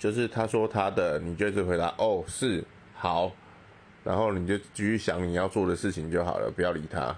就是他说他的你就是回答哦是好。然后你就继续想你要做的事情就好了不要理他。